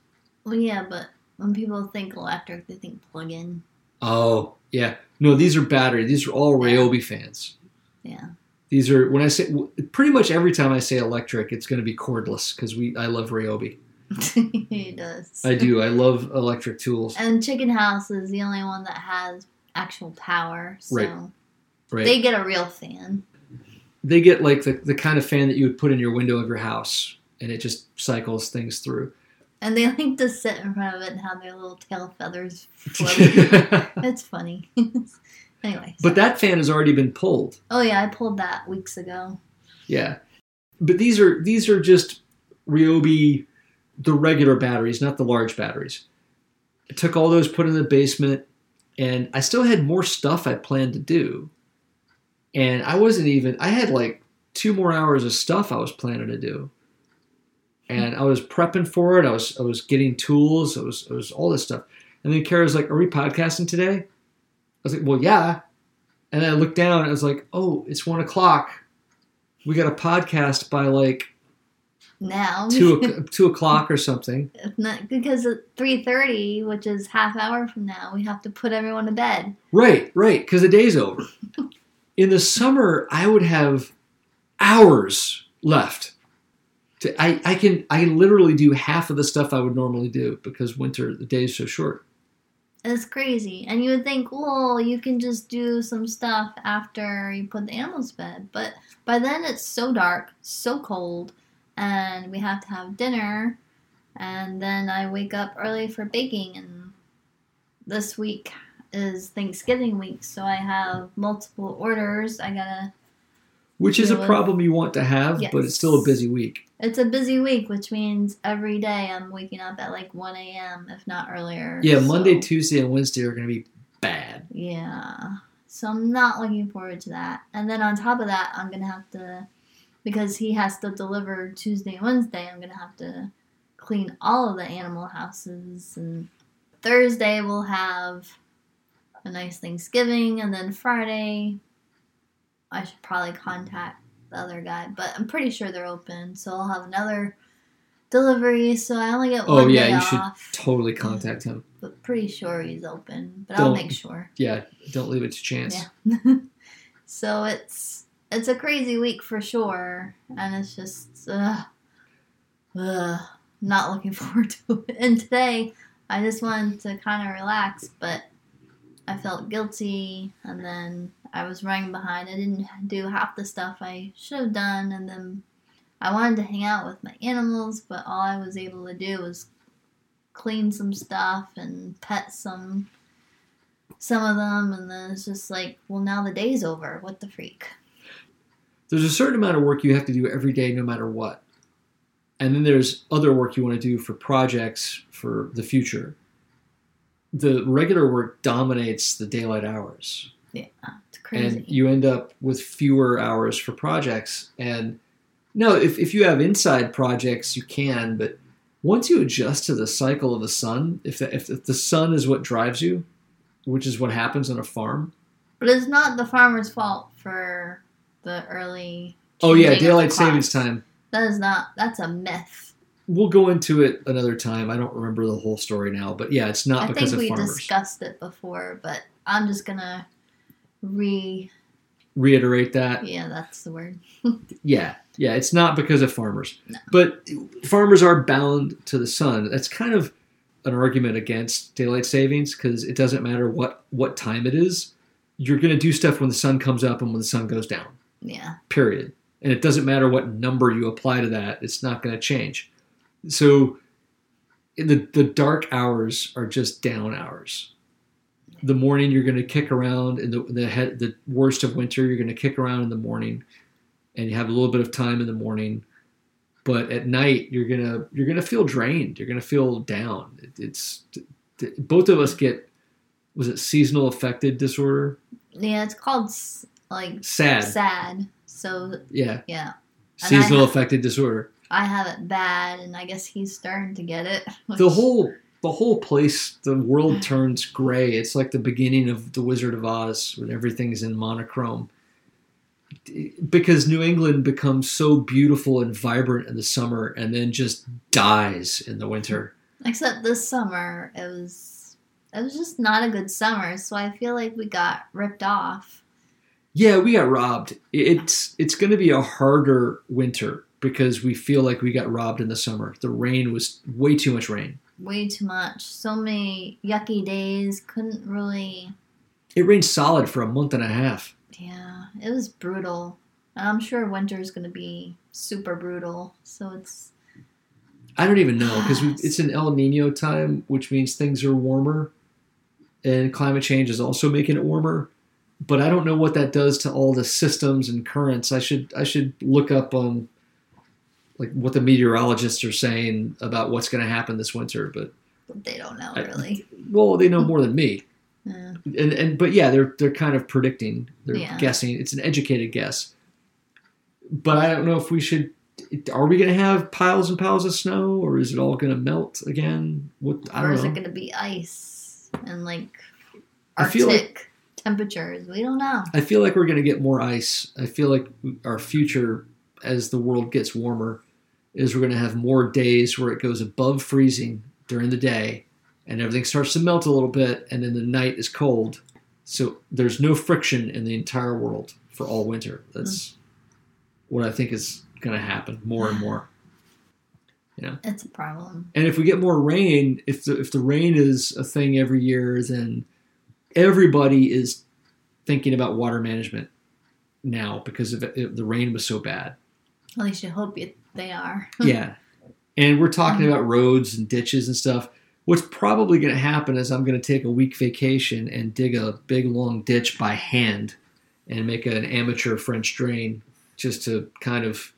Well, yeah, but when people think electric, they think plug-in. Oh, yeah. No, these are battery. These are all Ryobi fans. Yeah. These are when I say pretty much every time I say electric, it's going to be cordless because we I love Ryobi. he does. I do. I love electric tools. And Chicken House is the only one that has actual power, so Right. Right. they get a real fan. they get like the, the kind of fan that you would put in your window of your house and it just cycles things through And they like to sit in front of it and have their little tail feathers floating. it's funny. anyway. But that fan has already been pulled Oh yeah, I pulled that weeks ago. yeah but these are these are just ryobi the regular batteries not the large batteries i took all those put in the basement and i still had more stuff i planned to do and i wasn't even i had like two more hours of stuff i was planning to do and I was prepping for it. I was I was getting tools. I was I was all this stuff. And then Kara's like, "Are we podcasting today?" I was like, "Well, yeah." And then I looked down. and I was like, "Oh, it's one o'clock. We got a podcast by like Now two two o'clock or something." Not- because at three thirty, which is half hour from now, we have to put everyone to bed. Right, right, because the day's over. In the summer, I would have hours left. To, I, I can I can literally do half of the stuff I would normally do because winter the day is so short. It's crazy. And you would think, well, you can just do some stuff after you put the animals to bed. But by then it's so dark, so cold, and we have to have dinner. And then I wake up early for baking. And this week is Thanksgiving week, so I have multiple orders. I gotta. Which is a problem you want to have, but it's still a busy week. It's a busy week, which means every day I'm waking up at like 1 a.m., if not earlier. Yeah, Monday, Tuesday, and Wednesday are going to be bad. Yeah. So I'm not looking forward to that. And then on top of that, I'm gonna have to because he has to deliver Tuesday and Wednesday, I'm gonna have to clean all of the animal houses and Thursday we'll have a nice Thanksgiving and then Friday I should probably contact the other guy, but I'm pretty sure they're open, so I'll have another delivery. So I only get Oh yeah, you should totally contact him. but pretty sure he's open. But I'll make sure. Yeah, don't leave it to chance. Yeah. so it's it's a crazy week for sure, and it's just uh, uh, not looking forward to it. And today, I just wanted to kind of relax, but I felt guilty, and then I was running behind. I didn't do half the stuff I should have done, and then I wanted to hang out with my animals, but all I was able to do was clean some stuff and pet some some of them, and then it's just like, well, now the day's over. What the freak? There's a certain amount of work you have to do every day, no matter what. And then there's other work you want to do for projects for the future. The regular work dominates the daylight hours. Yeah, it's crazy. and you end up with fewer hours for projects. And no, if, if you have inside projects, you can, but once you adjust to the cycle of the sun, if the, if the sun is what drives you, which is what happens on a farm. but it's not the farmer's fault for the early. Oh yeah, changing of the daylight savings time. That is not. That's a myth. We'll go into it another time. I don't remember the whole story now, but yeah, it's not I because think of we farmers. discussed it before, but I'm just gonna re. Reiterate that. Yeah, that's the word. Yeah, yeah, it's not because of farmers. No. But farmers are bound to the sun. That's kind of an argument against daylight savings because it doesn't matter what what time it is. You're going to do stuff when the sun comes up and when the sun goes down. Yeah, Period. And it doesn't matter what number you apply to that. It's not going to change. So the the dark hours are just down hours. The morning you're going to kick around in the the head, the worst of winter. You're going to kick around in the morning, and you have a little bit of time in the morning. But at night you're gonna you're gonna feel drained. You're gonna feel down. It, it's both of us get was it seasonal affected disorder? yeah. It's called like Sad. sad. So Yeah, yeah, And seasonal have- affected disorder. I have it bad, and I guess he's starting to get it. the whole the whole place the world turns gray. It's like the beginning of the wizard of oz when everything's in monochrome. Because new england becomes so beautiful and vibrant in the summer and then just dies in the winter. Except this summer, it was it was just not a good summer. So I feel like we got ripped off. yeah we got robbed. It's it's going to be a harder winter because we feel like we got robbed in the summer. The rain was way too much rain Way too much. So many yucky days. Couldn't really. it rained solid for a month and a half Yeah, it was brutal. I'm sure winter is gonna be super brutal. So it's I don't even know because it's an El Nino time, which means things are warmer, and climate change is also making it warmer. But I don't know what that does to all the systems and currents. I should I should look up on like what the meteorologists are saying about what's going to happen this winter. But they don't know I- really. well, they know more than me. Yeah. And and but yeah, they're they're kind of predicting. They're Yeah. guessing. It's an educated guess. But I don't know if we should. Are we going to have piles and piles of snow, or is it all going to melt again? What I or don't is know. it gonna be ice and like I Arctic feel like- temperatures? We don't know. I feel like we're going to get more ice. I feel like our future, as the world gets warmer, is we're going to have more days where it goes above freezing during the day, and everything starts to melt a little bit, and then the night is cold. So there's no friction in the entire world for all winter. That's what I think is going to happen more and more. It's a problem. And if we get more rain, if the if the rain is a thing every year, then everybody is thinking about water management now because of it, the rain was so bad. At least you hope you, they are. yeah, and we're talking about roads and ditches and stuff. What's probably going to happen is I'm going to take a week vacation and dig a big long ditch by hand and make an amateur French drain just to kind of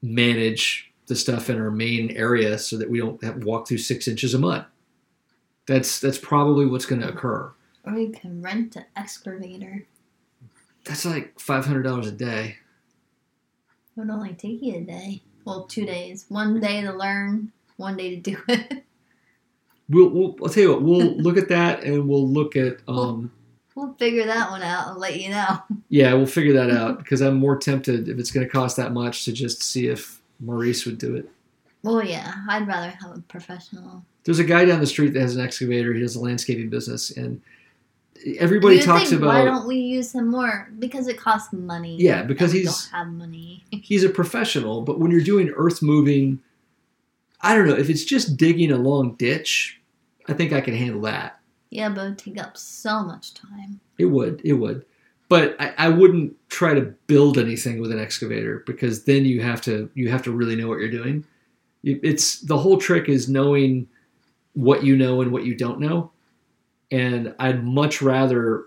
manage the stuff in our main area so that we don't have walk through six inches of mud. That's that's probably what's going to occur. Or you can rent an excavator. That's like five hundred dollars a day. It would only take you a day. Well, two days. One day to learn, one day to do it. We'll, we'll I'll tell you what. We'll look at that and we'll look at um We'll figure that one out and let you know. yeah we'll figure that out because I'm more tempted if it's going to cost that much to just see if Maurice would do it. Well, yeah, I'd rather have a professional. There's a guy down the street that has an excavator. He does a landscaping business and everybody You talks think, about Why don't we use him more? Because it costs money. Yeah, because he's- don't have money. he's a professional, but when you're doing earth moving, I don't know if it's just digging a long ditch. I think I can handle that. yeah, but it would take up so much time. It would, it would, but I, I wouldn't try to build anything with an excavator because then you have to you have to really know what you're doing. It's the whole trick is knowing what you know and what you don't know, and I'd much rather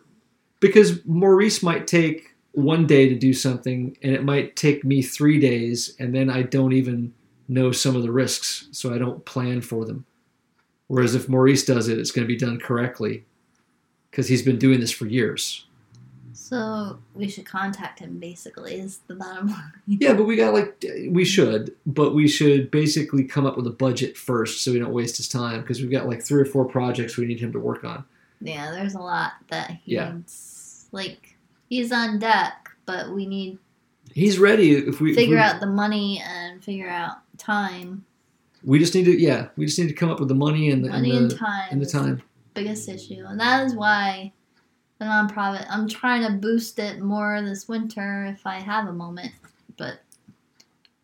because Maurice might take one day to do something and it might take me three days and then I don't even know some of the risks, so I don't plan for them. Whereas if Maurice does it, it's going to be done correctly because he's been doing this for years. So we should contact him. Basically, is the bottom line. Yeah, but we got like we should, but we should basically come up with a budget first so we don't waste his time because we've got like three or four projects we need him to work on. Yeah, there's a lot that he Yeah. needs. Like he's on deck, but we need He's ready if we if figure we, out the money and figure out time. We just need to yeah, we just need to come up with the money and the, Money and and, time. and the time. biggest issue, and that is why the nonprofit. I'm trying to boost it more this winter if I have a moment, but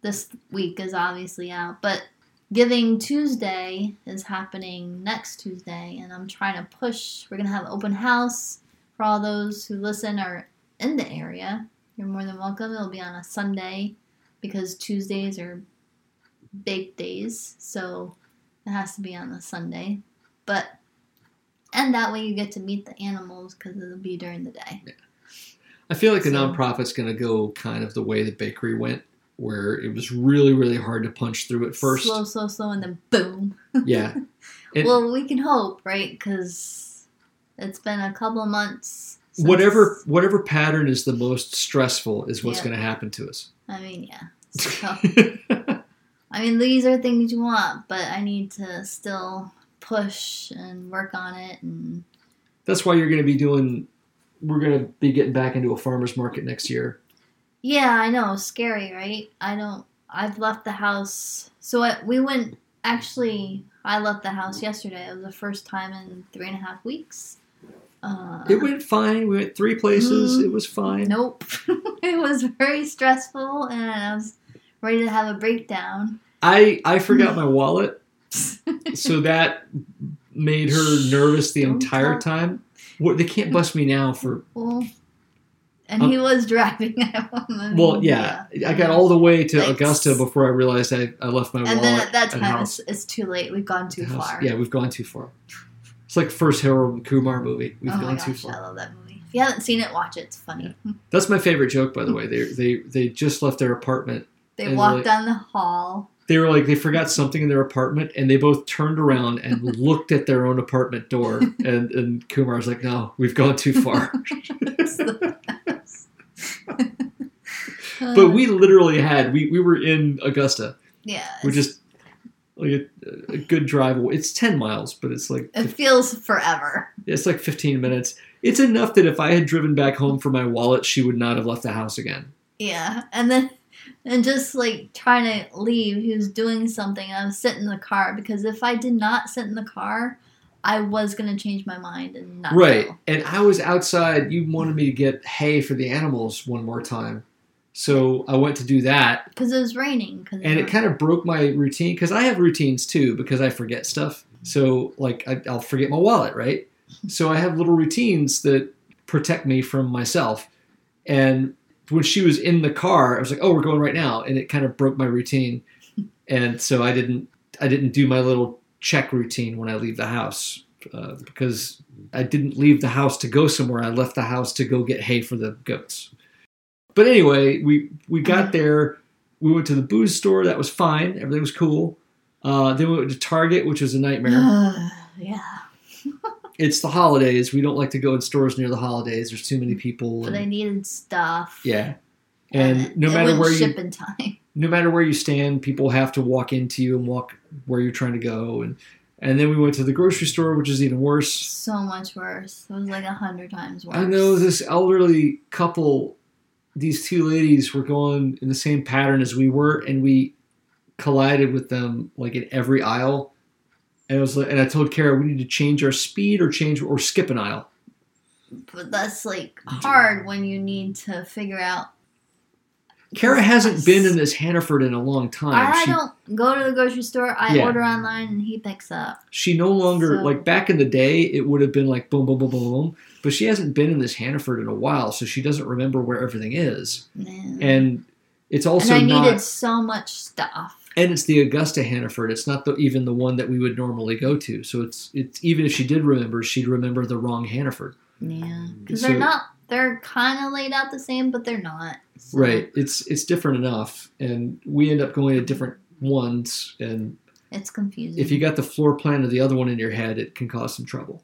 this week is obviously out. But Giving Tuesday is happening next Tuesday, and I'm trying to push. We're gonna have open house for all those who listen or in the area. You're more than welcome. It'll be on a Sunday because Tuesdays are big days, so it has to be on a Sunday. But and that way you get to meet the animals because it'll be during the day. Yeah. I feel like a So- nonprofit's going to go kind of the way the bakery went, where it was really, really hard to punch through at first. Slow, slow, slow, and then boom. Yeah. It- well, we can hope, right? Because it's been a couple of months. since- whatever whatever pattern is the most stressful is what's Yeah. going to happen to us. I mean, yeah. So, I mean, these are things you want, but I need to still push and work on it. And That's why you're going to be doing. We're going to be getting back into a farmers market next year. yeah, I know, scary, right? I don't. I've left the house. So I, we went. Actually, I left the house yesterday. It was the first time in three and a half weeks. Uh, It went fine. We went three places. Mhm. It was fine. Nope. it was very stressful, and I was ready to have a breakdown. I I forgot my wallet, so that made her nervous the Don't entire tell- time. What they can't bust me now for. Well, and Um, he was driving. I mean, Well, yeah, I got all the way to Thanks. Augusta before I realized I, I left my And wallet. then at that time, it's, it's too late. We've gone too far. Yeah, we've gone too far. It's like first Harold Kumar movie. We've oh my gone gosh, too I love that movie. If you haven't seen it, watch it. It's funny. That's my favorite joke, by the way. They they they just left their apartment. They walked like- down the hall. They were like they forgot something in their apartment, and they both turned around and looked at their own apartment door. And and Kumar's like, "No, we've gone too far." It's the best. but we uh, literally had we we were in Augusta. yeah, We're just like a, a good drive away. It's ten miles, but it's like it feels forever. it's like fifteen minutes. It's enough that if I had driven back home for my wallet, she would not have left the house again. Yeah, and then and just like trying to leave, he was doing something. And I was sitting in the car because if I did not sit in the car, I was gonna change my mind and not Right. go. And I was outside. You wanted me to get hay for the animals one more time. So I went to do that. because it was raining. Cause And it kind of broke my routine because I have routines too because I forget stuff. So, like, I, I'll forget my wallet, right? So I have little routines that protect me from myself. And when she was in the car, I was like, "Oh, we're going right now," and it kind of broke my routine. And so I didn't, I didn't do my little check routine when I leave the house uh, because I didn't leave the house to go somewhere. I left the house to go get hay for the goats. But anyway, we we got there. We went to the booze store. That was fine. Everything was cool. Uh, then we went to Target, which was a nightmare. yeah. It's the holidays. We don't like to go in stores near the holidays. There's too many people. But and- I needed stuff. yeah, and no it matter where you ship in time. no matter where you stand, people have to walk into you and walk where you're trying to go. And and then we went to the grocery store, which is even worse. So much worse. It was like a hundred times worse. I know this elderly couple, these two ladies were going in the same pattern as we were, and we collided with them like in every aisle. And I was like, and I told Kara we need to change our speed or change or skip an aisle. But that's like hard when you need to figure out. Kara hasn't been in this Hannaford in a long time. I she, don't go to the grocery store. I Yeah. order online and he picks up. she no longer So- like back in the day. It would have been like boom, boom, boom, boom, boom. But she hasn't been in this Hannaford in a while, so she doesn't remember where everything is. Man. And it's And also I not. needed so much stuff. And it's the Augusta Hannaford. It's not the, even the one that we would normally go to. So it's it's even if she did remember, she'd remember the wrong Hannaford. Yeah, mm. because So- they're not. They're kind of laid out the same, but they're not. So- Right. It's it's different enough, and we end up going to different ones. And It's confusing. if you got the floor plan of the other one in your head, it can cause some trouble.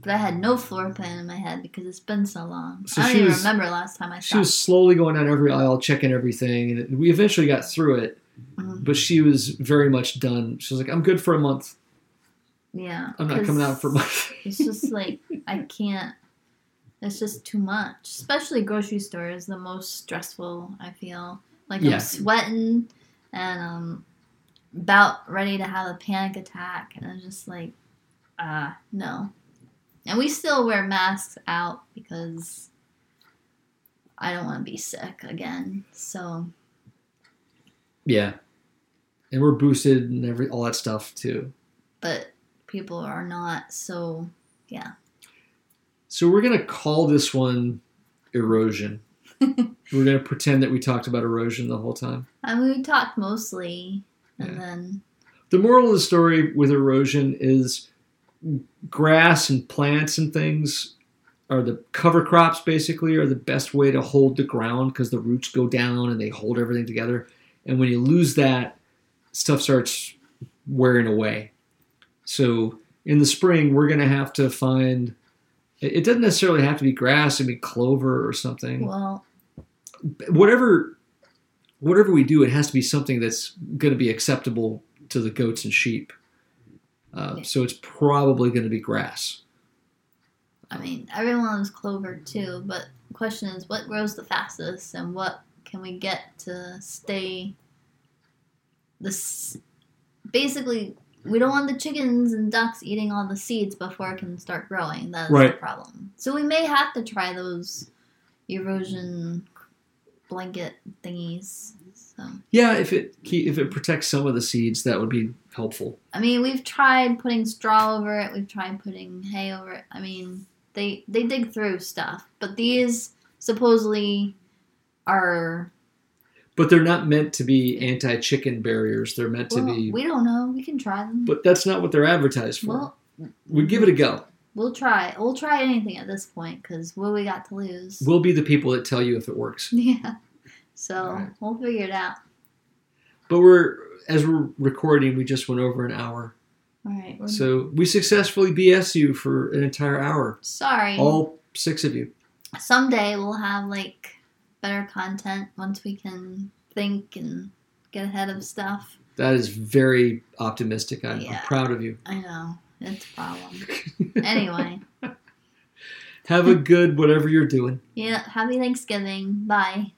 but I had no floor plan in my head because it's been so long. So I don't she even was- remember last time I She stopped. was slowly going down every aisle, checking everything, and we eventually got through it. Mhm. But she was very much done. She was like, "I'm good for a month. Yeah, I'm not coming out for a month." It's just like I can't. It's just too much. Especially grocery store is the most stressful. I feel like Yeah. I'm sweating and um about ready to have a panic attack, and I'm just like, ah, no. And we still wear masks out because I don't want to be sick again. So yeah, and we're boosted and every all that stuff too. but people are not. So yeah. So we're gonna call this one erosion. we're gonna pretend that we talked about erosion the whole time. I mean, we talked mostly, and Yeah. then The moral of the story with erosion is grass and plants and things are the cover crops basically are the best way to hold the ground because the roots go down and they hold everything together. And when you lose that, stuff starts wearing away. So in the spring, we're gonna have to find. It doesn't necessarily have to be grass. It be clover or something. well, whatever whatever we do, it has to be something that's going to be acceptable to the goats and sheep. Uh, Yeah. So it's probably going to be grass. I mean, everyone loves clover too, but the question is what grows the fastest and what can we get to stay this basically we don't want the chickens and ducks eating all the seeds before it can start growing. That's the problem. So we may have to try those erosion blanket thingies. So Yeah, if it if it protects some of the seeds, that would be helpful. I mean, we've tried putting straw over it. We've tried putting hay over it. I mean, they they dig through stuff, but these supposedly are. But they're not meant to be anti-chicken barriers. They're meant to be. we don't know. We can try them. But that's not what they're advertised for. Well, we give it a go. we'll try. We'll try anything at this point because what we got to lose? We'll be the people that tell you if it works. yeah. So Alright. we'll figure it out. But we're as we're recording, we just went over an hour. All right. So we successfully BS you for an entire hour. sorry. All six of you. Someday we'll have like better content once we can think and get ahead of stuff. That is very optimistic. I'm, Yeah. I'm proud of you. I know it's a problem. anyway, Have a good whatever you're doing. yeah. Happy Thanksgiving. Bye.